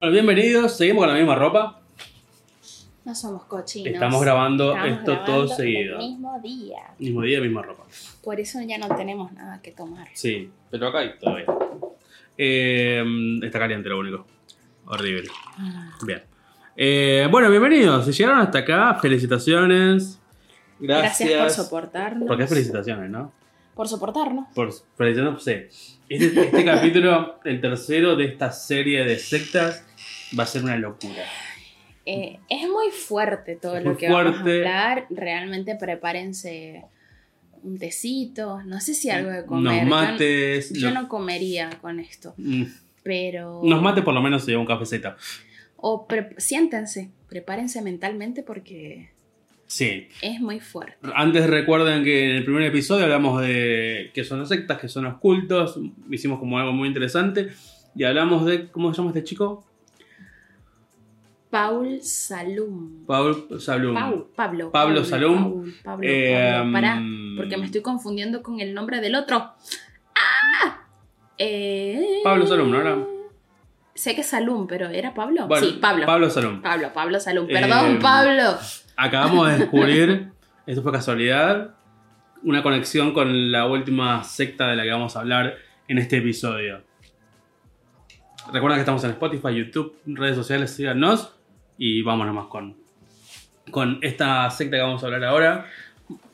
Bueno, bienvenidos, seguimos con la misma ropa. No somos cochinos. Estamos grabando Estamos esto grabando todo seguido. El mismo día. Mismo día, misma ropa. Por eso ya no tenemos nada que tomar. Sí, pero acá hay todavía. Eh, está caliente lo único. Horrible. Ah, Bien. Eh, bueno, bienvenidos. Si llegaron hasta acá, felicitaciones. Gracias, Gracias. por soportarnos. Porque es felicitaciones, ¿no? Por soportarnos. Por felicitaciones, sí. Este, este capítulo, el tercero de esta serie de sectas, va a ser una locura. Eh, es muy fuerte todo Es lo que vamos a fuerte. hablar. Realmente prepárense un tecito. No sé si algo de comer. Unos Yo- mates. Yo, no comería con esto. Mm, Pero. Unos mates por lo menos se lleva un cafecito. O pre- siéntense. Prepárense mentalmente porque Sí. es muy fuerte. Antes recuerden que en el primer episodio hablamos de qué son las sectas, qué son los cultos, hicimos como algo muy interesante y hablamos de, ¿cómo se llama este chico? Paul Salum. Paul Salum. Paul, Pablo. Pablo Salum. Paul, Pablo, Eh, Pablo. Pará, mm, porque me estoy confundiendo con el nombre del otro. ¡Ah! Eh, Pablo Salum, ¿no era? Sé que es Salum, pero ¿era Pablo? Bueno, sí, Pablo. Pablo Salum. Pablo, Pablo Salum. Perdón, Eh, Pablo. Acabamos de descubrir, esto fue casualidad, una conexión con la última secta de la que vamos a hablar en este episodio. Recuerden que estamos en Spotify, YouTube, redes sociales, síganos y vámonos más con, con esta secta que vamos a hablar ahora.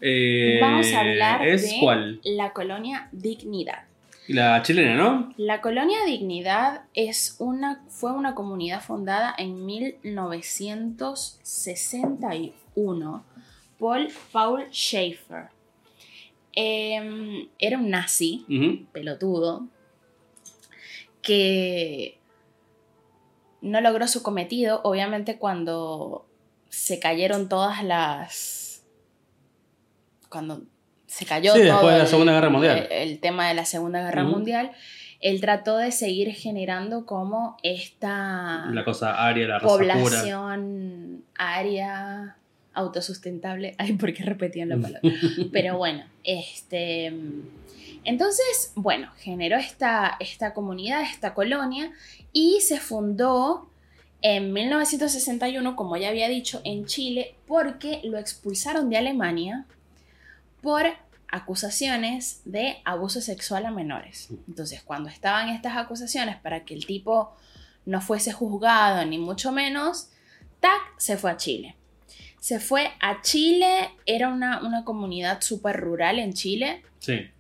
Eh, Vamos a hablar ¿Es de cuál? la colonia Dignidad. La chilena, ¿no? La colonia Dignidad es una, fue una comunidad fundada en 1961 por Paul Schaeffer. Em, era un nazi, pelotudo, que no logró su cometido, obviamente cuando se cayeron todas las... cuando se cayó Sí, todo después de la el- Segunda Guerra Mundial. El, el tema de la Segunda Guerra. Mundial, él trató de seguir generando como esta La cosa aria, la población aria autosustentable. Ay, ¿por qué repetían la palabra? Pero bueno, este. Entonces, bueno, generó esta, esta comunidad, esta colonia, y se fundó en 1961, como ya había dicho, en Chile, porque lo expulsaron de Alemania por acusaciones de abuso sexual a menores. Entonces, cuando estaban estas acusaciones para que el tipo no fuese juzgado, ni mucho menos, tac, se fue a Chile. Se fue a Chile, era una, una comunidad súper rural en Chile, Sí.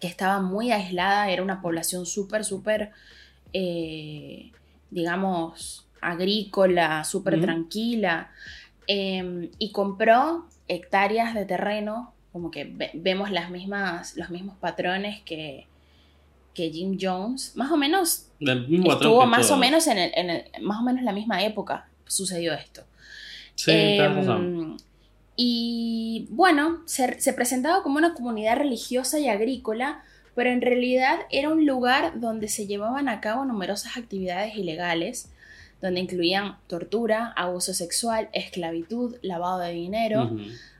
que estaba muy aislada, era una población súper, súper, eh, digamos, agrícola, súper tranquila, eh, y compró hectáreas de terreno, como que ve- vemos las mismas, los mismos patrones que, que Jim Jones, más o menos estuvo más o menos en el, en el- más o menos la misma época sucedió esto. Sí, Em, razón. y bueno, se, se presentaba como una comunidad religiosa y agrícola, pero en realidad era un lugar donde se llevaban a cabo numerosas actividades ilegales, donde incluían tortura, abuso sexual, esclavitud, lavado de dinero,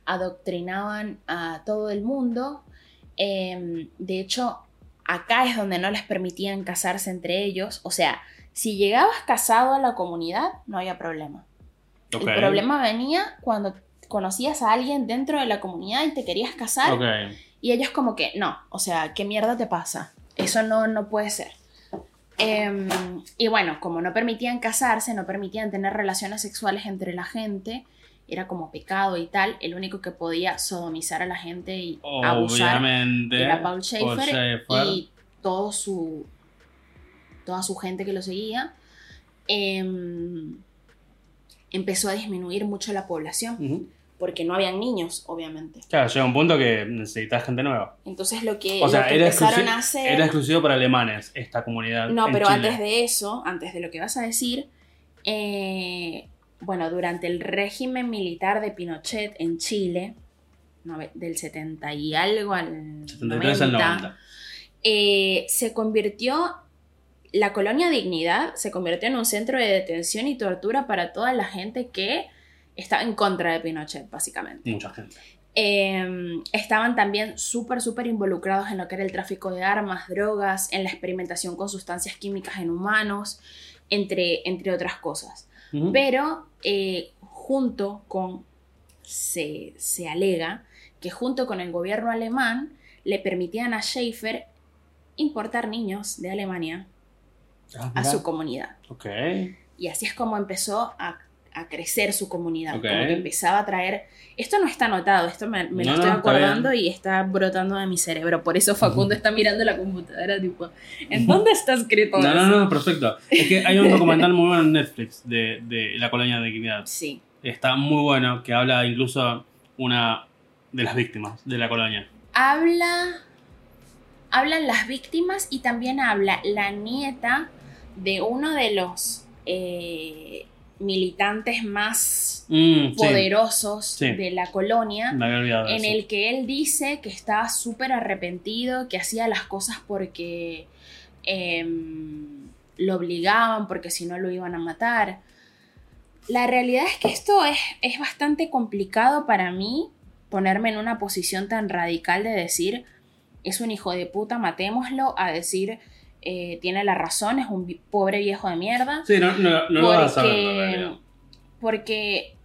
adoctrinaban a todo el mundo. Em, de hecho, acá es donde no les permitían casarse entre ellos. O sea, si llegabas casado a la comunidad, no había problema. El problema venía cuando conocías a alguien dentro de la comunidad y te querías casar. Y ellos como que, no, o sea, ¿qué mierda te pasa? Eso no, no puede ser. Em, y bueno, como no permitían casarse, no permitían tener relaciones sexuales entre la gente, era como pecado y tal, el único que podía sodomizar a la gente y abusar Obviamente. era Paul Schaeffer, Schaeffer. y todo su, toda su gente que lo seguía. Em, empezó a disminuir mucho la población Ujú. Porque no habían niños, obviamente. Claro, llega un punto que necesitas gente nueva. Entonces lo que, O sea, lo que era, empezaron a hacer... era exclusivo para alemanes esta comunidad. No, en pero Chile. antes de eso, antes de lo que vas a decir, eh, bueno, durante el régimen militar de Pinochet en Chile, del 70 y algo al 73 al 90, 90. eh, se convirtió, la colonia Dignidad se convirtió en un centro de detención y tortura para toda la gente que estaba en contra de Pinochet, básicamente. Mucha gente. Eh, estaban también súper, súper involucrados en lo que era el tráfico de armas, drogas, en la experimentación con sustancias químicas en humanos. entre, entre otras cosas. Ujú. Pero eh, junto con, se, se alega que junto con el gobierno alemán le permitían a Schaefer importar niños de Alemania Ah, a su comunidad. Ok. Y así es como empezó a, a crecer su comunidad, como que empezaba a traer... Esto no está anotado, esto me, me lo estoy no, está acordando y está brotando de mi cerebro. Por eso Facundo está mirando la computadora tipo, ¿en dónde está escrito No, eso? no, no, perfecto. Es que hay un documental muy bueno en Netflix de, de la colonia de dignidad. Sí. Está muy bueno, que habla incluso una de las víctimas de la colonia. habla hablan las víctimas y también habla la nieta de uno de los eh, militantes más Mm, poderosos Sí. de la colonia en eso. el que él dice que estaba súper arrepentido, que hacía las cosas porque em, lo obligaban, porque si no lo iban a matar. La realidad es que esto es, es bastante complicado para mí ponerme en una posición tan radical de decir, es un hijo de puta, matémoslo, a decir, eh, tiene la razón, es un pobre viejo de mierda Sí, no, no, no lo vas a saber, en porque, porque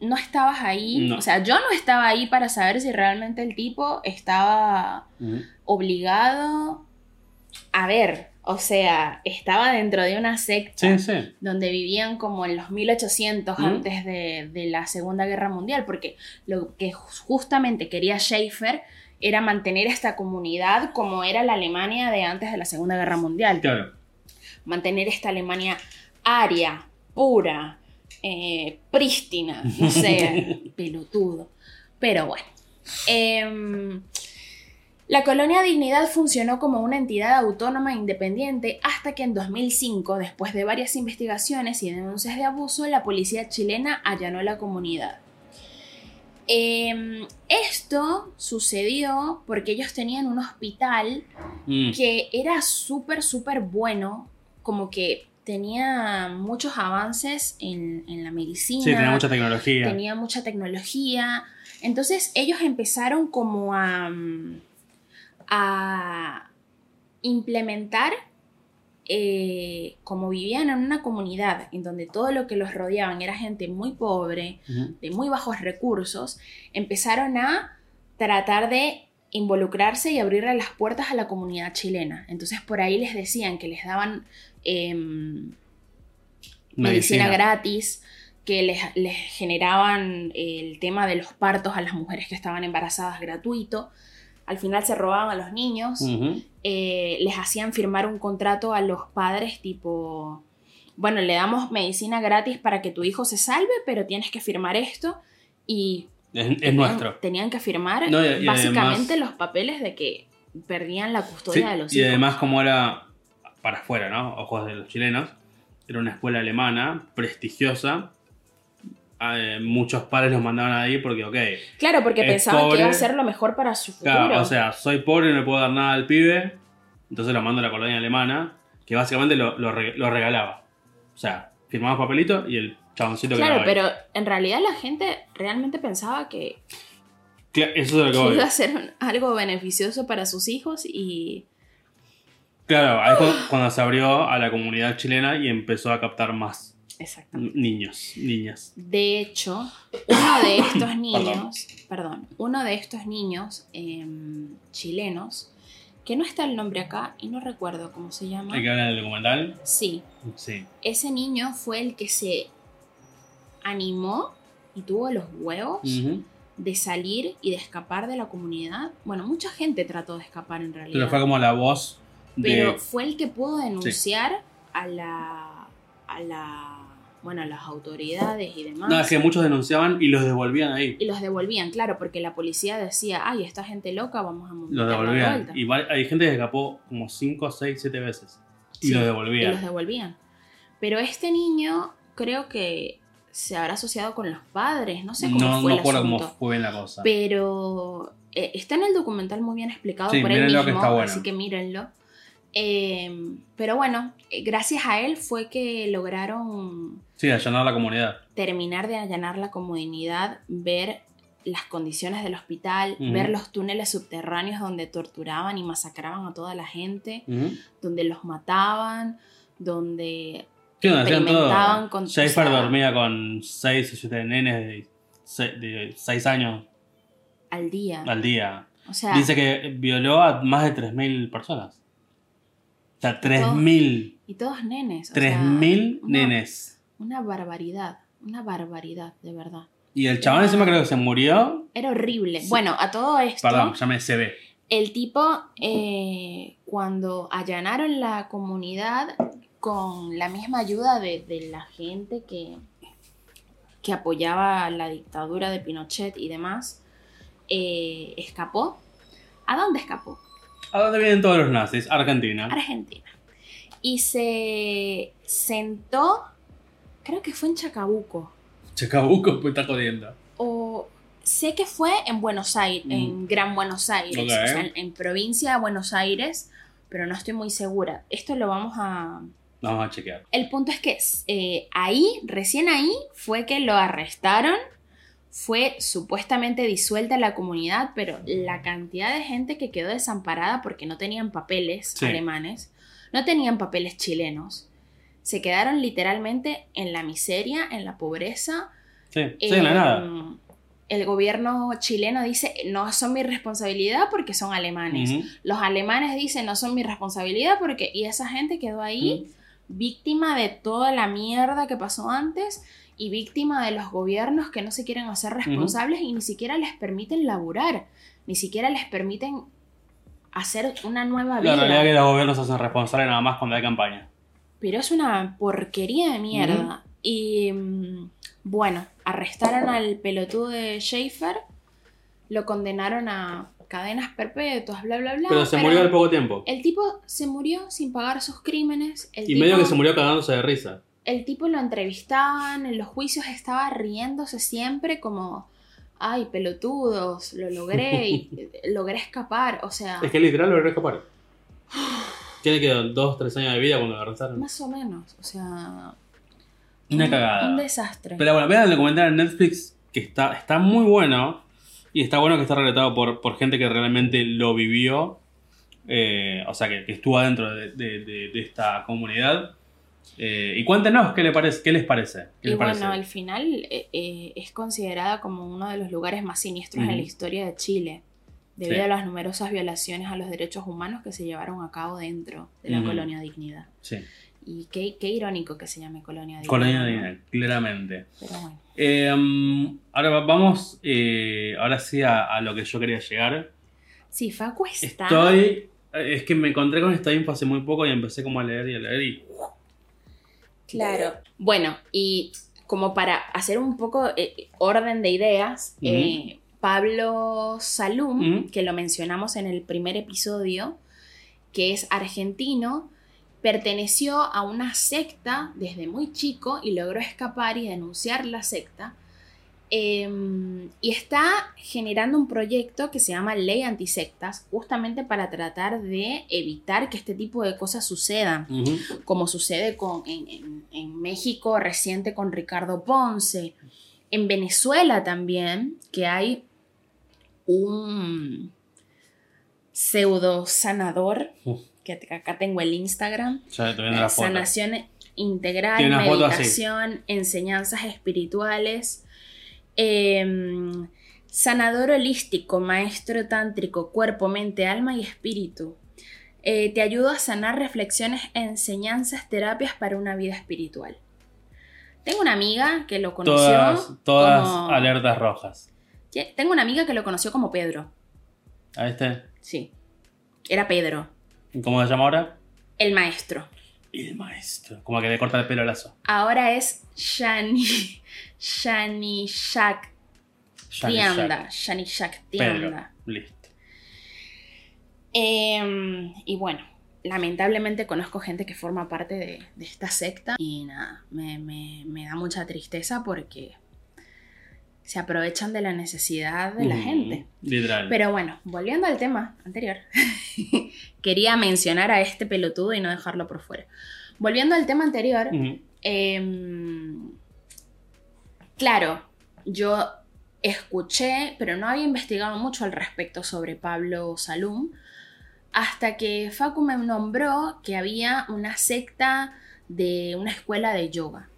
no estabas ahí, No. o sea, yo no estaba ahí para saber si realmente el tipo estaba obligado a ver, o sea, estaba dentro de una secta Sí, sí. donde vivían como en los 1800 Ujú. antes de, de la Segunda Guerra Mundial, porque lo que ju- justamente quería Schaefer era mantener esta comunidad como era la Alemania de antes de la Segunda Guerra Mundial Claro. mantener esta Alemania aria, pura, eh, prístina, no sé, pelotudo. Pero bueno. Em, la colonia Dignidad funcionó como una entidad autónoma e independiente hasta que en 2005, después de varias investigaciones y denuncias de abuso, la policía chilena allanó la comunidad. Em, esto sucedió porque ellos tenían un hospital Mm. que era súper, súper bueno, como que tenía muchos avances en, en la medicina, Sí, tenía mucha tecnología. tenía mucha tecnología. Entonces ellos empezaron como a, mm, a implementar, eh, como vivían en una comunidad en donde todo lo que los rodeaban era gente muy pobre, de muy bajos recursos, empezaron a tratar de involucrarse y abrirle las puertas a la comunidad chilena. Entonces por ahí les decían que les daban em, medicina. gratis, que les, les generaban el tema de los partos a las mujeres que estaban embarazadas gratuito. Al final se robaban a los niños, eh, les hacían firmar un contrato a los padres tipo, bueno, le damos medicina gratis para que tu hijo se salve, pero tienes que firmar esto y Es, es tenían- nuestro. Tenían que firmar No, y- y básicamente además- los papeles de que perdían la Sí, custodia de los y hijos. además como era para afuera, ¿no? Ojos de los chilenos. Era una escuela alemana, prestigiosa. Eh, muchos padres los mandaban ahí porque, ok, claro, porque pensaban que iba a ser lo mejor para su futuro. claro, o sea, soy pobre y no le puedo dar nada al pibe, entonces lo mando a la colonia alemana, que básicamente lo, lo re- lo regalaba. O sea, firmaba papelito y el chaboncito claro, quedaba ahí. pero en realidad la gente realmente pensaba que, Eso es lo que que voy. iba a ser algo beneficioso para sus hijos y Claro, ahí fue cuando se abrió a la comunidad chilena y empezó a captar más exactamente. niños, niñas. De hecho, uno de estos niños, perdón, uno de estos niños em, chilenos, que no está el nombre acá y no recuerdo cómo se llama. ¿Hay que hablar del documental? Sí, Sí. ese niño fue el que se animó y tuvo los huevos de salir y de escapar de la comunidad. Bueno, mucha gente trató de escapar en realidad. Pero fue como la voz de... pero fue el que pudo denunciar a la a la bueno las autoridades y demás No, es que muchos denunciaban y los devolvían ahí. y los devolvían claro porque la policía decía ay esta gente loca vamos a Los meterla de devolvían. vuelta". Y hay gente que escapó como 5, 6, 7 veces. Y Sí, los y devolvían. los devolvían pero este niño creo que se habrá asociado con los padres no sé cómo no fue no el recuerdo cómo fue bien la cosa. pero eh, está en el documental muy bien explicado Sí, por él mismo que está bueno. así que mírenlo Eh, pero bueno eh, gracias a él fue que lograron Sí, allanar la comunidad. terminar de allanar la comunidad, ver las condiciones del hospital, Ujú. ver los túneles subterráneos donde torturaban y masacraban a toda la gente, Ujú. donde los mataban. donde ¿Qué onda? Hacían todo. Experimentaban con- Schaefer dormía con 6 o 7 nenes de 6 años al día. al día. O sea, Dice que violó a más de 3.000 personas. O sea, 3.000. y todos nenes. o sea, 3.000 una- nenes. Una barbaridad, una barbaridad, de verdad. Y el chabón encima creo que se murió. Era horrible. Bueno, a todo esto, Perdón, ya me se ve. el tipo, eh, cuando allanaron la comunidad con la misma ayuda de, de la gente que, que apoyaba la dictadura de Pinochet y demás, eh, escapó. ¿A dónde escapó? ¿A dónde vienen todos los nazis? Argentina. Argentina. Y se sentó, creo que fue en Chacabuco. Chacabuco pues está jodiendo. O sé que fue en Buenos Aires, Mm. en Gran Buenos Aires, o sea, en, en provincia de Buenos Aires, pero no estoy muy segura. Esto lo vamos a... Vamos a chequear. El punto es que eh, ahí, recién ahí, fue que lo arrestaron. Fue supuestamente disuelta la comunidad, pero la cantidad de gente que quedó desamparada porque no tenían papeles Sí. alemanes, no tenían papeles chilenos, se quedaron literalmente en la miseria, en la pobreza, Sí, sí, en la eh, nada. El gobierno chileno dice, no son mi responsabilidad porque son alemanes. Los alemanes dicen, no son mi responsabilidad porque... Y esa gente quedó ahí víctima de toda la mierda que pasó antes y víctima de los gobiernos que no se quieren hacer responsables y ni siquiera les permiten laburar, ni siquiera les permiten hacer una nueva La vida. realidad es que los gobiernos se hacen responsables nada más cuando hay campaña. Pero es una porquería de mierda. Y mm, bueno, arrestaron al pelotudo de Schaefer, lo condenaron a cadenas perpetuas, bla, bla, bla. Pero se murió al poco tiempo. El tipo se murió sin pagar sus crímenes. El Y tipo, medio que se murió cagándose de risa. El tipo lo entrevistaban, en los juicios estaba riéndose siempre como, ay, pelotudos, lo logré y logré escapar. O sea, Es que literal lo logró escapar. ¿Qué le quedó? ¿Dos, tres años de vida cuando lo arrestaron? más o menos, o sea... Una un- cagada. Un desastre. Pero bueno, vean el documental en Netflix que está, está muy bueno. Y está bueno que está relatado por, por gente que realmente lo vivió. eh, o sea, que, que estuvo adentro de, de- de- de esta comunidad. Eh, y cuéntenos qué, le parece, qué les parece. ¿Qué Y les bueno, parece? al final eh, eh, es considerada como uno de los lugares más siniestros en Ujú. la historia de Chile, debido Sí. a las numerosas violaciones a los derechos humanos que se llevaron a cabo dentro de la Ujú. colonia Dignidad. Sí. Y qué, qué irónico que se llame Colonia Dignidad. Colonia ¿no? de Guinea, claramente. Pero bueno. Eh, um, ahora va- vamos, eh, ahora sí a, a lo que yo quería llegar. Sí, Facu está. Estoy, eh, es que me encontré con esta info hace muy poco y empecé como a leer y a leer y... Claro. Bueno, y como para hacer un poco eh, orden de ideas, eh, Pablo Salum, que lo mencionamos en el primer episodio, que es argentino, perteneció a una secta desde muy chico y logró escapar y denunciar la secta. Eh, y está generando un proyecto que se llama Ley Antisectas, justamente para tratar de evitar que este tipo de cosas sucedan como sucede con, en, en- en México reciente con Ricardo Ponce. En Venezuela también, que hay un pseudo sanador, que acá tengo el Instagram, la foto. sanación integral, así. meditación, enseñanzas espirituales. Em, sanador holístico, maestro tántrico, cuerpo, mente, alma y espíritu. Eh, te ayuda a sanar reflexiones, enseñanzas, terapias para una vida espiritual. Tengo una amiga que lo conoció. Todas, todas como- alertas rojas. Tengo una amiga que lo conoció como Pedro. ¿A este? Sí. Era Pedro, ¿Cómo se llama ahora? el maestro. El maestro. Como que le corta el pelo al lazo. Ahora es Shani. Shani Shak Tianda. Shani Shak. Tianda. Listo. Em, y bueno, lamentablemente conozco gente que forma parte de, de esta secta y nada, me, me- me da mucha tristeza porque se aprovechan de la necesidad de la Mm, gente. Literal. Pero bueno, volviendo al tema anterior, quería mencionar a este pelotudo y no dejarlo por fuera. Volviendo al tema anterior, claro, yo escuché, pero no había investigado mucho al respecto sobre Pablo Salum, hasta que Facu me nombró que había una secta de una escuela de yoga.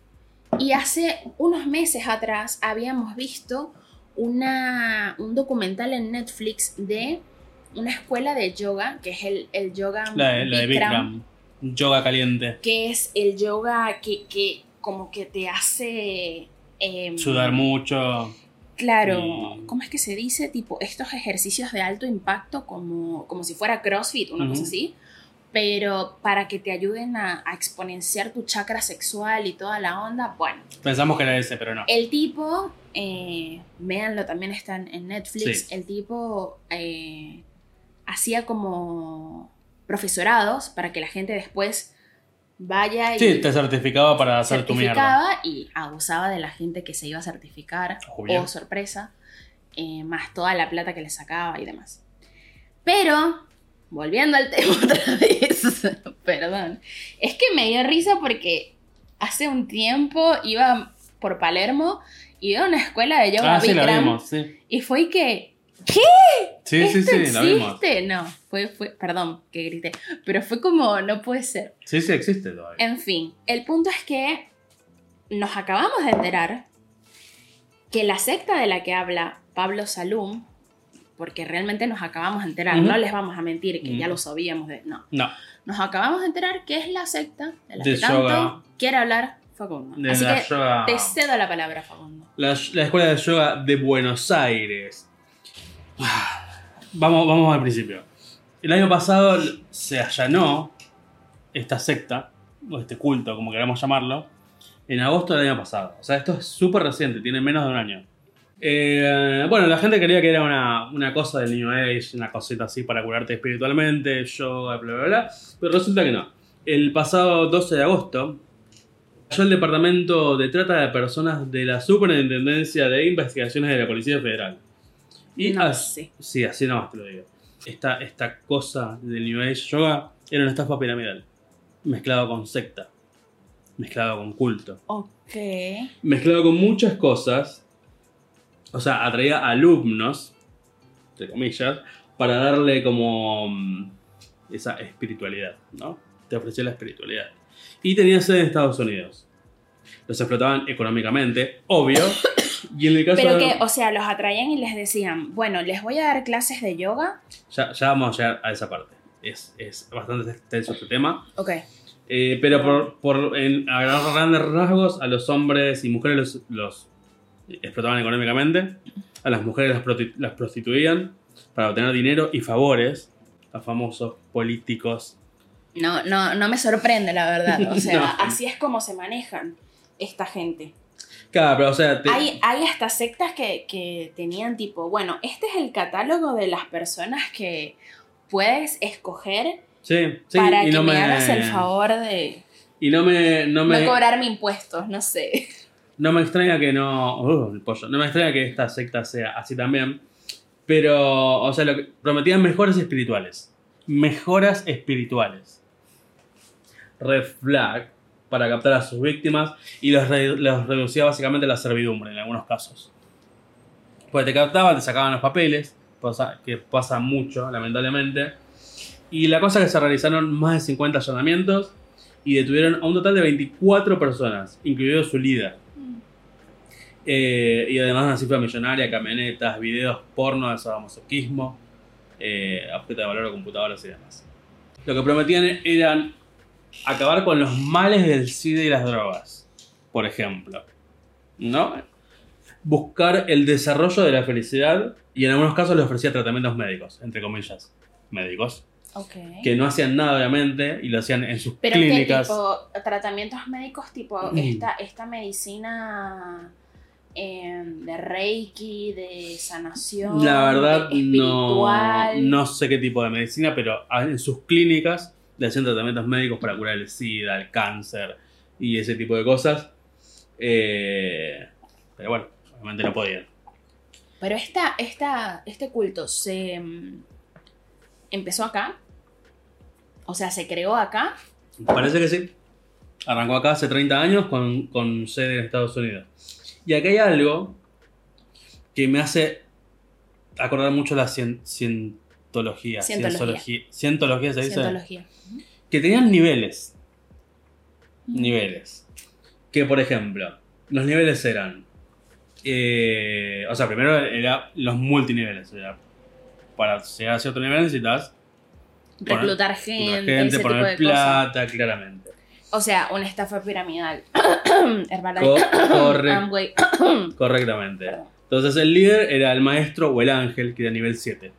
Y hace unos meses atrás habíamos visto una, un documental en Netflix de una escuela de yoga, que es el, el yoga La, de- la de Bikram, Bikram. Yoga caliente. que es el yoga que, que como que te hace... em, Sudar mucho. Claro, ¿cómo es que se dice? Tipo, estos ejercicios de alto impacto como, como si fuera CrossFit, una Ujú. cosa así, pero para que te ayuden a, a exponenciar tu chakra sexual y toda la onda, bueno. Pensamos que era ese, pero no. El tipo, eh, véanlo, también está en, en Netflix, Sí. el tipo eh, hacía como profesorados para que la gente después vaya y Sí, te certificaba para hacer tu mierda. certificaba y abusaba de la gente que se iba a certificar, Obvio. o sorpresa, eh, más toda la plata que le sacaba y demás. Pero, volviendo al tema otra vez, perdón, es que me dio risa porque hace un tiempo iba por Palermo y iba a una escuela de yoga Ah, sí, la vimos, sí. y fue que, Sí, sí, ¿esto sí, la vimos. existe? No, fue, fue, perdón que grité, pero fue como, no puede ser. Sí, sí, existe todavía. En fin, el punto es que nos acabamos de enterar que la secta de la que habla Pablo Salum, porque realmente nos acabamos de enterar, Ujú. no les vamos a mentir que ya Ujú. lo sabíamos de... No, No, nos acabamos de enterar que es la secta de la De que tanto yoga. quiere hablar Facundo. de Así la que yoga. te cedo la palabra, Facundo. La, la escuela de yoga de Buenos Aires. Vamos, vamos al principio. El año pasado se allanó esta secta, o este culto, como queramos llamarlo, en agosto del año pasado. O sea, esto es súper reciente, tiene menos de un año. Eh, bueno, la gente creía que era una, una cosa del New Age, una cosita así para curarte espiritualmente, yoga, bla, bla, bla. Pero resulta que no. El pasado 12 de agosto, cayó el Departamento de Trata de Personas de la Superintendencia de Investigaciones de la Policía Federal. Y No as- sé. Sí, así nomás te lo digo. Esta, esta cosa del New Age Yoga era una estafa piramidal. Mezclado con secta. Mezclado con culto. Ok. Mezclado con muchas cosas. O sea, atraía alumnos, entre comillas, para darle como mm, esa espiritualidad, ¿no? Te ofrecía la espiritualidad. Y tenía sede en Estados Unidos. Los explotaban económicamente, obvio. Y en el caso Pero de... que, o sea, los atraían y les decían, bueno, les voy a dar clases de yoga. Ya, ya vamos a llegar a esa parte. Es, es bastante extenso este tema. Ok. Eh, pero por, por en, a grandes rasgos, a los hombres y mujeres los, los explotaban económicamente. A las mujeres las, prostituían para obtener dinero y favores. A famosos políticos. No, no, no me sorprende, la verdad. O sea, No. así es como se manejan esta gente. Claro, pero o sea, te- Hay, hay hasta sectas que, que tenían tipo, bueno, este es el catálogo de las personas que puedes escoger sí, sí, para y que no me, me hagas el favor de Y no me, no no, me, cobrarme impuestos, no sé. No me extraña que no. uh, el pollo. No me extraña que esta secta sea así también. Pero, o sea, lo que prometían mejoras espirituales. Mejoras espirituales. Red flag para captar a sus víctimas y los, re- los reducía básicamente a la servidumbre en algunos casos. Pues te captaban, te sacaban los papeles, cosa que pasa mucho, lamentablemente. Y la cosa es que se realizaron más de 50 allanamientos y detuvieron a un total de 24 personas, incluido su líder. Eh, y además una cifra millonaria, camionetas, videos porno de sadomasoquismo, eh, objeto de valor de computadoras y demás. Lo que prometían eran acabar con los males del SIDA y las drogas, por ejemplo. ¿No? Buscar el desarrollo de la felicidad y en algunos casos les ofrecía tratamientos médicos, entre comillas, médicos, Ok. que no hacían nada obviamente y lo hacían en sus Pero clínicas. tipo, tratamientos médicos, tipo Mm. esta, esta medicina eh, de Reiki, de sanación, La verdad, de- no, espiritual. no sé qué tipo de medicina, pero en sus clínicas le hacían tratamientos médicos para curar el SIDA, el cáncer y ese tipo de cosas. Eh, pero bueno, obviamente no podían. Pero esta, esta, este culto se mm, empezó acá. O sea, se creó acá. Parece que sí. Arrancó acá hace 30 años con, con sede en Estados Unidos. Y acá hay algo que me hace acordar mucho la cien- cientología. Cientología. Cientología se dice. Cientología. Que tenían niveles. niveles. Que por ejemplo, los niveles eran. eh, o sea, primero eran los multiniveles. Era, para llegar a cierto nivel necesitas Reclutar gente, gente, ese tipo poner cosas. plata, claramente. O sea, una estafa piramidal. Herbalife, Co- corre- correctamente. Perdón. Entonces el líder era el maestro o el ángel, que era nivel 7.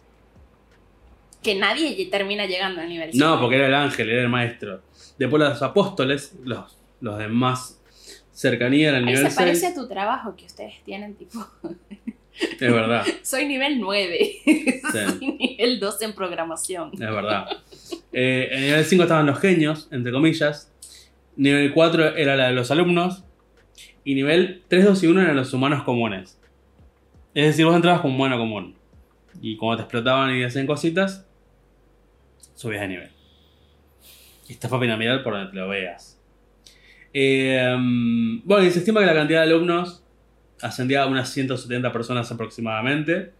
Que nadie termina llegando al nivel No, siete. porque era el ángel, era el maestro. Después los apóstoles, los, los de más cercanía eran Ahí nivel se parece 6. a tu trabajo que ustedes tienen, tipo, Es verdad, soy nivel 9, soy nivel 2 en programación. es verdad. Eh, en nivel 5 estaban los genios, entre comillas. Nivel 4 era la de los alumnos. Y nivel 3, 2 y 1 eran los humanos comunes. Es decir, vos entrabas como humano común. Y cuando te explotaban y hacían cositas, subías de nivel. Estafa piramidal por donde te lo veas. Eh, bueno, y se estima que la cantidad de alumnos ascendía a unas 170 personas aproximadamente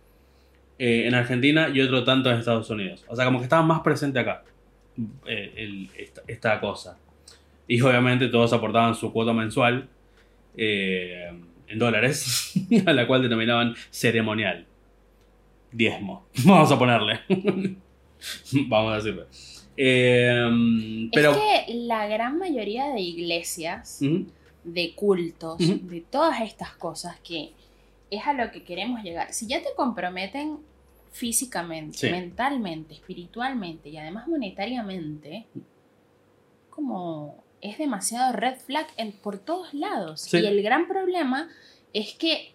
eh, en Argentina y otro tanto en Estados Unidos. O sea, como que estaba más presente acá eh, esta, esta cosa. Y obviamente todos aportaban su cuota mensual eh, en dólares, a la cual denominaban ceremonial. Diezmo. Vamos a ponerle. Vamos a decirle. Eh, pero. Es que la gran mayoría de iglesias, de cultos, de todas estas cosas que es a lo que queremos llegar, si ya te comprometen físicamente, Sí. mentalmente, espiritualmente y además monetariamente, como es demasiado red flag en, por todos lados. Sí. Y el gran problema es que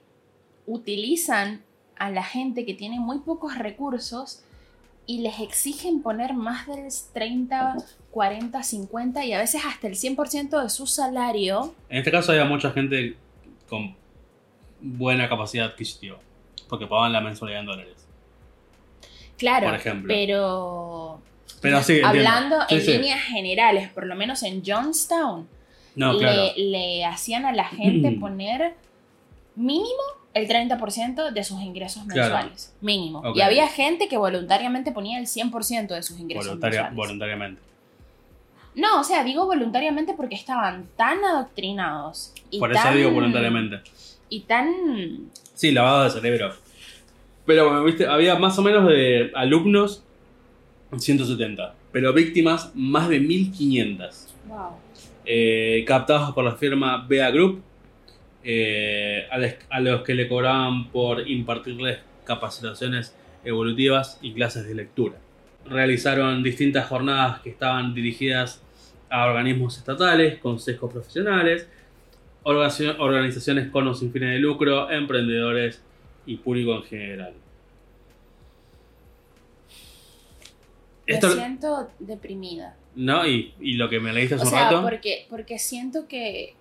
utilizan a la gente que tiene muy pocos recursos y les exigen poner más del 30, 40, 50 y a veces hasta el 100% de su salario. En este caso había mucha gente con buena capacidad adquisitiva. Porque pagaban la mensualidad en dólares. Claro, Por ejemplo. pero Pero sí, hablando Sí, en sí. líneas generales, por lo menos en Johnstown, No, le, claro. le hacían a la gente poner mínimo el 30% de sus ingresos Claro. mensuales. Mínimo. Y había gente que voluntariamente ponía el 100% de sus ingresos Voluntaria- mensuales. voluntariamente. No, o sea, digo voluntariamente porque estaban tan adoctrinados. Y Por eso tan- digo voluntariamente. Y tan. Sí, lavado de cerebro. Pero bueno, viste, había más o menos de alumnos 170. Pero víctimas más de 1500. Wow. eh, captados por la firma Bea Group, eh, a, les- a los que le cobraban por impartirles capacitaciones evolutivas y clases de lectura. Realizaron distintas jornadas que estaban dirigidas a organismos estatales, consejos profesionales, organizaci- organizaciones con o sin fines de lucro, emprendedores y público en general. Esto, Me siento deprimida. ¿no? Y, y lo que me leíste hace O un rato. porque, porque siento que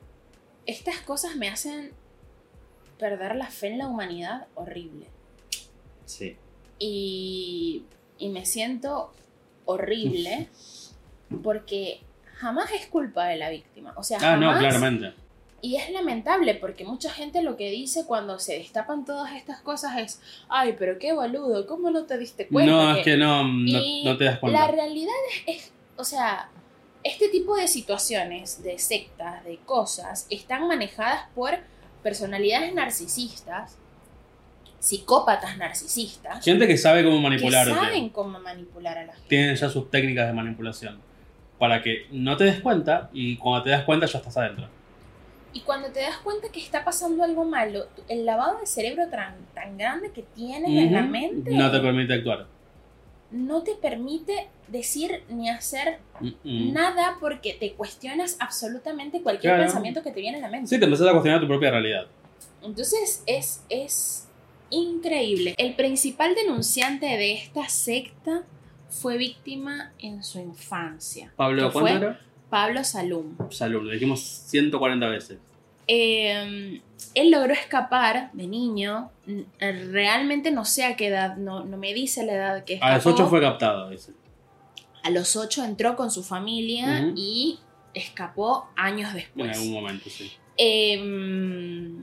estas cosas me hacen perder la fe en la humanidad horrible. Sí. Y, y me siento horrible porque jamás es culpa de la víctima. O sea, Ah, no, jamás- claramente. Y es lamentable porque mucha gente lo que dice cuando se destapan todas estas cosas es, ay, pero qué boludo, ¿cómo no te diste cuenta? No, es que no, no, no te das La cuenta. realidad es, es, o sea, este tipo de situaciones, de sectas, de cosas, están manejadas por personalidades narcisistas, psicópatas narcisistas, Gente que sabe cómo que manipularte. saben cómo manipular a la gente. Tienen ya sus técnicas de manipulación. Para que no te des cuenta y cuando te das cuenta ya estás adentro. Y cuando te das cuenta que está pasando algo malo, el lavado de cerebro tan, tan grande que tienes en la mente No te permite actuar. No te permite decir ni hacer Mm, mm. nada porque te cuestionas absolutamente cualquier Claro. pensamiento que te viene a la mente. Sí, te empezás a cuestionar tu propia realidad. Entonces es, es increíble. El principal denunciante de esta secta fue víctima en su infancia. Pablo, ¿cuánto era? Pablo Salum. Salud, lo dijimos 140 veces. Eh, él logró escapar de niño. N- Realmente no sé a qué edad, no, no me dice la edad que escapó. A las 8 fue captado, dice. A los 8 entró con su familia y escapó años En después. algún momento, sí. Eh,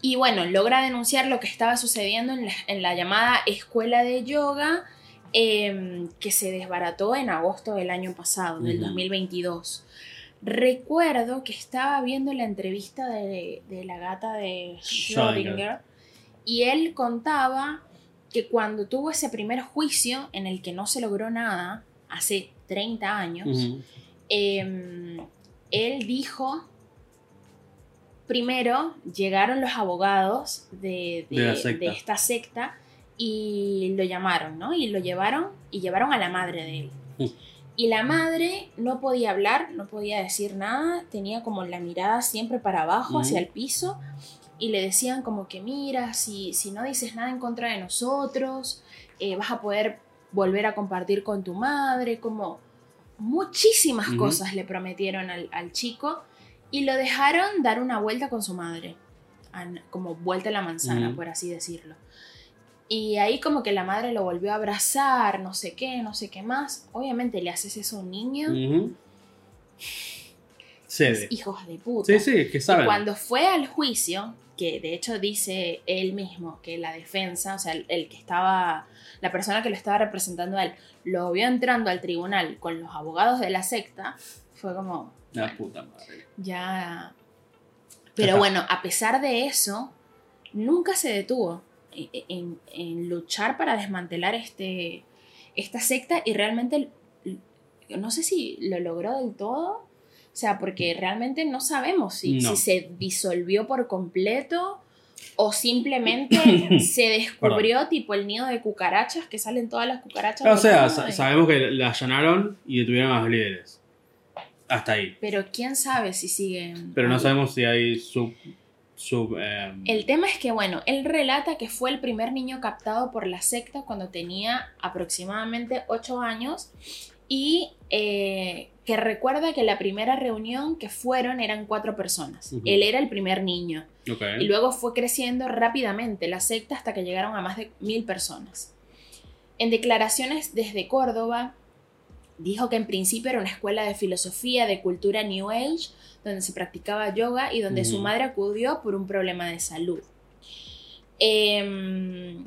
y bueno, logra denunciar lo que estaba sucediendo en la, en la llamada escuela de yoga eh, que se desbarató en agosto del año pasado, del Ujú. 2022. Recuerdo que estaba viendo la entrevista de, de la gata de Schrödinger. Y él contaba que cuando tuvo ese primer juicio en el que no se logró nada, hace 30 años, eh, él dijo, primero llegaron los abogados de, de esta secta y lo llamaron, ¿no? Y lo llevaron y llevaron a la madre de él. Mm. Y la madre no podía hablar, no podía decir nada, tenía como la mirada siempre para abajo, hacia el piso, y le decían como que mira, si, si no dices nada en contra de nosotros, eh, vas a poder volver a compartir con tu madre, como muchísimas cosas le prometieron al, al chico y lo dejaron dar una vuelta con su madre, como vuelta a la manzana, por así decirlo. Y ahí como que la madre lo volvió a abrazar, no sé qué, no sé qué más. Obviamente le haces eso a un niño, hijos de puta. Sí, sí, es que Y saben. cuando fue al juicio, que de hecho dice él mismo que la defensa, o sea, el, el que estaba, la persona que lo estaba representando a él, lo vio entrando al tribunal con los abogados de la secta, fue como, La puta madre. ya... Pero bueno, a pesar de eso, nunca se detuvo en, en- luchar para desmantelar este, esta secta y realmente, no sé si lo logró del todo, o sea, porque realmente no sabemos si, No. si se disolvió por completo o simplemente se descubrió tipo el nido de cucarachas que salen todas las cucarachas. O sea, sa- sabemos que la allanaron y detuvieron a los líderes. Hasta ahí. Pero quién sabe si siguen. Pero no ahí. sabemos si hay sub. Sub eh, El tema es que, bueno, él relata que fue el primer niño captado por la secta cuando tenía aproximadamente 8 años y eh, que recuerda que la primera reunión que fueron eran cuatro personas. Ujú. Él era el primer niño ok. y luego fue creciendo rápidamente la secta hasta que llegaron a más de mil personas. En declaraciones desde Córdoba, dijo que en principio era una escuela de filosofía, de cultura New Age, donde se practicaba yoga y donde su madre acudió por un problema de salud. Em,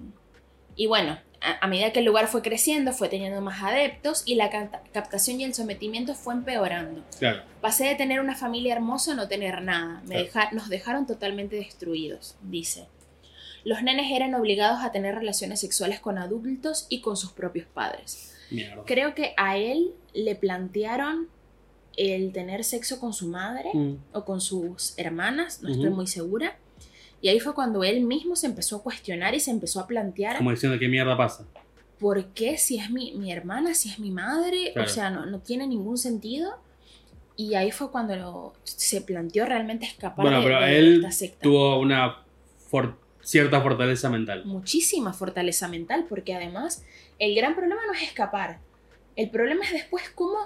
y bueno, a, a medida que el lugar fue creciendo, fue teniendo más adeptos y la capta- captación y el sometimiento fue empeorando. Claro. Pasé de tener una familia hermosa a no tener nada. Me Claro. deja- nos dejaron totalmente destruidos, dice. Los nenes eran obligados a tener relaciones sexuales con adultos y con sus propios padres. Mierda. Creo que a él le plantearon el tener sexo con su madre Mm. o con sus hermanas, no Ujú. estoy muy segura. Y ahí fue cuando él mismo se empezó a cuestionar y se empezó a plantear Como diciendo qué mierda pasa. por qué si es mi, mi hermana, si es mi madre, Claro. o sea, no, no tiene ningún sentido. Y ahí fue cuando lo- se planteó realmente escapar Bueno, de, pero de él esta secta. Tuvo una for- cierta fortaleza mental. Muchísima fortaleza mental, porque además el gran problema no es escapar. El problema es después cómo,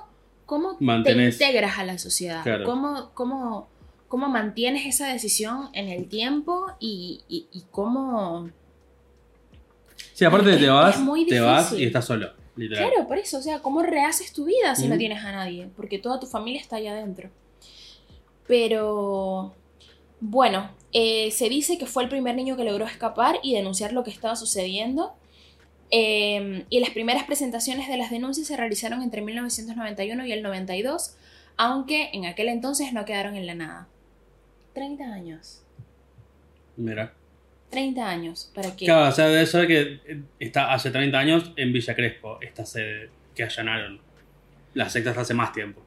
cómo Mantenés- te integras a la sociedad, Claro. cómo, cómo, cómo mantienes esa decisión en el tiempo y, y- y cómo... Sí, aparte Es- te vas, te vas y estás solo. Literal. Claro, por eso, o sea, ¿cómo rehaces tu vida si no tienes a nadie? Porque toda tu familia está allá adentro. Pero, bueno, eh, se dice que fue el primer niño que logró escapar y denunciar lo que estaba sucediendo. Eh, y las primeras presentaciones de las denuncias se realizaron entre 1991 y el 92, aunque en aquel entonces no quedaron en la nada. 30 años. Mira. 30 años. ¿Para qué? Claro, o sea, debe ser que está hace 30 años en Villa Crespo, esta sede que allanaron. La secta está hace más tiempo.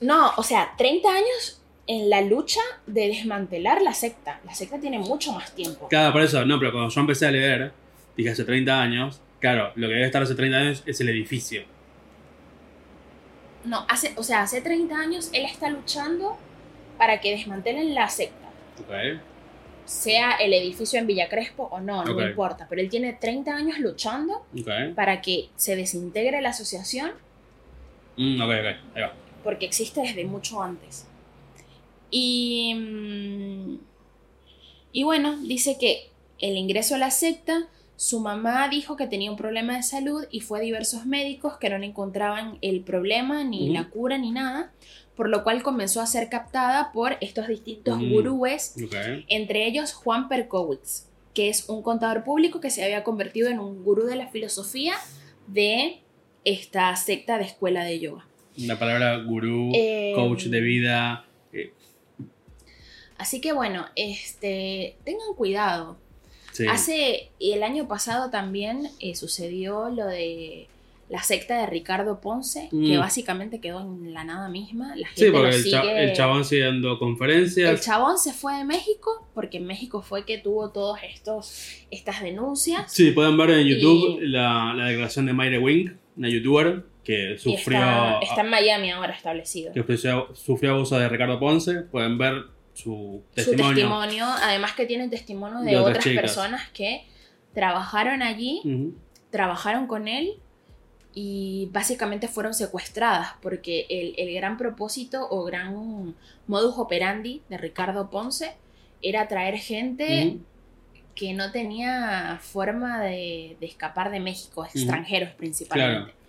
No, o sea, 30 años en la lucha de desmantelar la secta. La secta tiene mucho más tiempo. Claro, por eso, no, pero cuando yo empecé a leer, dije hace 30 años, claro, lo que debe estar hace 30 años es el edificio. No, hace, o sea, hace 30 años él está luchando para que desmantelen la secta. Sea el edificio en Villa Crespo o no, no importa. Pero él tiene 30 años luchando para que se desintegre la asociación Mm, ok, ok. Ahí va. porque existe desde mucho antes. Y, mm, y bueno, dice que el ingreso a la secta, su mamá dijo que tenía un problema de salud y fue a diversos médicos que no le encontraban el problema, ni la cura, ni nada, por lo cual comenzó a ser captada por estos distintos Mm. gurúes, entre ellos Juan Perkowitz, que es un contador público que se había convertido en un gurú de la filosofía de esta secta de escuela de yoga. La palabra gurú, Eh, coach de vida. eh, Así que bueno, este, tengan cuidado. Sí. Hace el año pasado también eh, sucedió lo de la secta de Ricardo Ponce, que Mm. básicamente quedó en la nada misma. La gente Sí, porque el, cha- sigue. el chabón sigue dando conferencias. El chabón se fue de México porque en México fue que tuvo todas estos estas denuncias. Sí, pueden ver en YouTube Y- la, la declaración de Mayre Wing, una youtuber que sufrió, está, está en Miami ahora establecido. que sufrió, sufrió abuso de Ricardo Ponce. Pueden ver su Su testimonio. testimonio, además que tiene testimonio de, De otras personas que trabajaron allí, trabajaron con él y básicamente fueron secuestradas porque el, el gran propósito o gran modus operandi de Ricardo Ponce era traer gente que no tenía forma de, de escapar de México, extranjeros principalmente. Claro.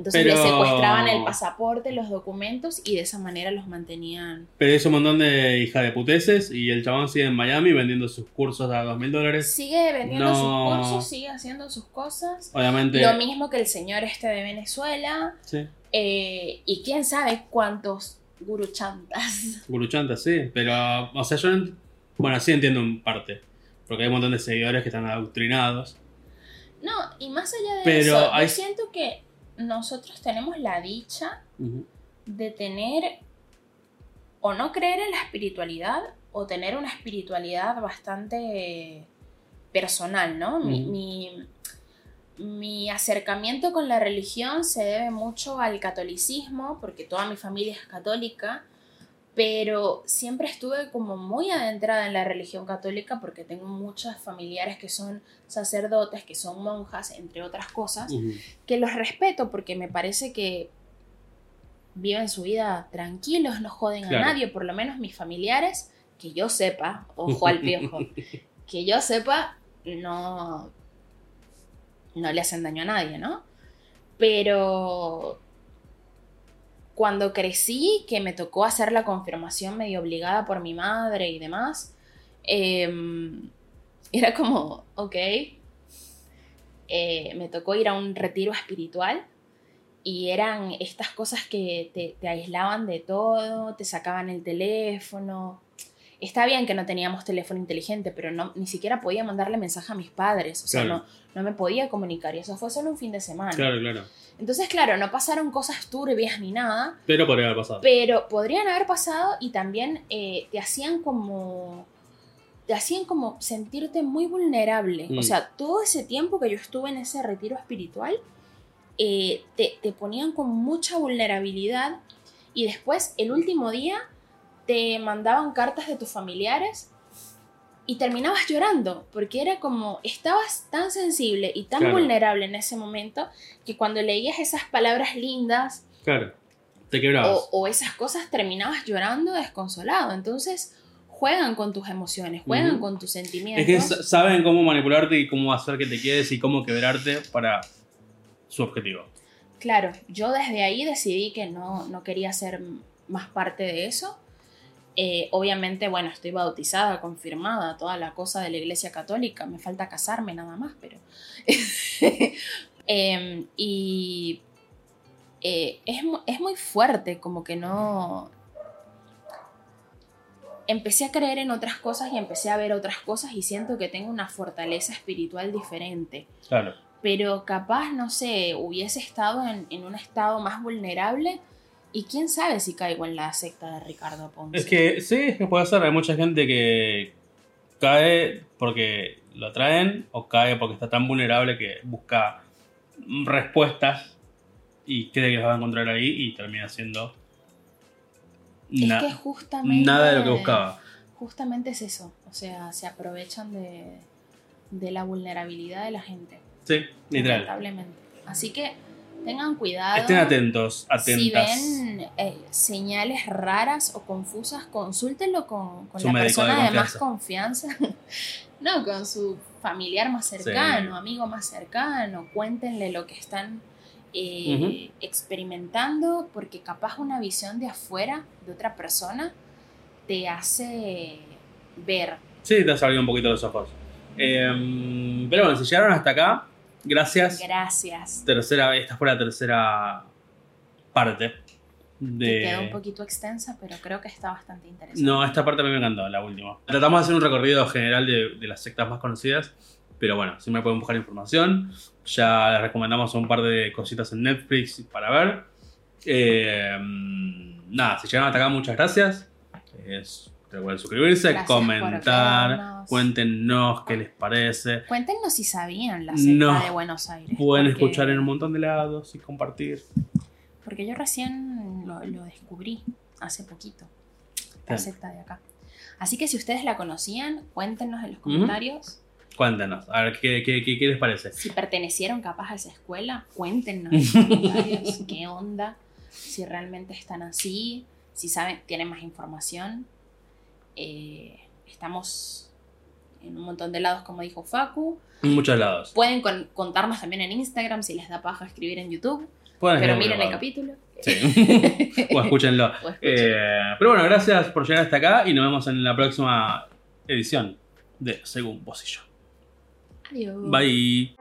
Entonces Pero- les secuestraban el pasaporte, los documentos y de esa manera los mantenían. Pero hizo un montón de hija de puteces y el chabón sigue en Miami vendiendo sus cursos a dos mil dólares. Sigue vendiendo No. sus cursos, sigue haciendo sus cosas. Obviamente. Lo mismo que el señor este de Venezuela. Sí. eh, y quién sabe cuántos guruchantas. Guruchanta, sí. Pero, o sea, yo. Bueno, sí entiendo en parte. Porque hay un montón de seguidores que están adoctrinados. No, y más allá de Pero eso, hay- yo siento que nosotros tenemos la dicha de tener o no creer en la espiritualidad o tener una espiritualidad bastante personal, ¿no? Mi- mi acercamiento con la religión se debe mucho al catolicismo, porque toda mi familia es católica, pero siempre estuve como muy adentrada en la religión católica porque tengo muchos familiares que son sacerdotes, que son monjas, entre otras cosas que los respeto porque me parece que viven su vida tranquilos, no joden Claro. a nadie, por lo menos mis familiares, que yo sepa, ojo al piojo, que yo sepa, no, no le hacen daño a nadie, ¿no? Pero cuando crecí, que me tocó hacer la confirmación medio obligada por mi madre y demás, em, era como, ok, eh, me tocó ir a un retiro espiritual y eran estas cosas que te, te aislaban de todo, te sacaban el teléfono. Está bien que no teníamos teléfono inteligente, pero no, ni siquiera podía mandarle mensaje a mis padres, o sea, Claro. no, no me podía comunicar y eso fue solo un fin de semana. Claro, claro. Entonces, claro, no pasaron cosas turbias ni nada, Pero podría haber pasado. pero podrían haber pasado y también eh, te hacían como te hacían como sentirte muy vulnerable. Mm. O sea, todo ese tiempo que yo estuve en ese retiro espiritual, eh, te, te ponían con mucha vulnerabilidad y después, el último día, te mandaban cartas de tus familiares y terminabas llorando, porque era como, estabas tan sensible y tan Claro. vulnerable en ese momento que cuando leías esas palabras lindas, Claro. Te quebrabas. o, o esas cosas terminabas llorando desconsolado. Entonces juegan con tus emociones, juegan Ujú. con tus Es sentimientos. que s- saben cómo manipularte y cómo hacer que te quedes y cómo quebrarte para su objetivo. Claro, yo desde ahí decidí que no, no quería ser más parte de eso. Eh, obviamente, bueno, estoy bautizada, confirmada, toda la cosa de la iglesia católica. Me falta casarme nada más, pero... Em, y eh, es, es muy fuerte, como que no... Empecé a creer en otras cosas y empecé a ver otras cosas y siento que tengo una fortaleza espiritual diferente Claro. pero capaz, no sé, hubiese estado en, en un estado más vulnerable y quién sabe si caigo en la secta de Ricardo Ponce. Es que sí, es que puede ser. Hay mucha gente que cae porque lo traen o cae porque está tan vulnerable que busca respuestas y cree que las va a encontrar ahí y termina siendo Es na- que nada de lo que buscaba. Justamente es eso, o sea, se aprovechan de, de la vulnerabilidad de la gente. Sí, literal. Lamentablemente. Así que tengan cuidado. Estén atentos, Si atentas. ven eh, señales raras o confusas, consúltenlo con, con la de persona de, más confianza. no, con su familiar más cercano, Sí. amigo más cercano. Cuéntenle lo que están eh, experimentando, porque capaz una visión de afuera, de otra persona, te hace ver. Sí, te ha salido un poquito los ojos. Em, pero bueno, si llegaron hasta acá, gracias. Gracias. Tercera, esta fue la tercera parte De... Que quedó un poquito extensa, pero creo que está bastante interesante. No, esta parte a mí me encantó, la última. Tratamos de hacer un recorrido general de, de las sectas más conocidas, pero bueno, siempre pueden buscar información. Ya les recomendamos un par de cositas en Netflix para ver. Eh, nada, si llegaron hasta acá, muchas gracias. Es, recuerden suscribirse, Gracias por comentar, cuéntenos qué les parece. Cuéntenos si sabían la secta No. de Buenos Aires. Pueden porque- escuchar en un montón de lados y compartir. Porque yo recién lo, lo descubrí hace poquito. La Bien. secta de acá. Así que si ustedes la conocían, cuéntenos en los comentarios. Cuéntenos, a ver qué, qué, qué, qué les parece. Si pertenecieron capaz a esa escuela, cuéntenos en los comentarios qué onda. Si realmente están así, si saben, tienen más información. Eh, estamos en un montón de lados, como dijo Facu. En muchos lados. Pueden con- contarnos también en Instagram si les da paja escribir en YouTube. Pueden Pero miren el capítulo. Sí. o escúchenlo. O. Eh, pero bueno, gracias por llegar hasta acá y nos vemos en la próxima edición de Según Vos y Yo. Adiós. Bye.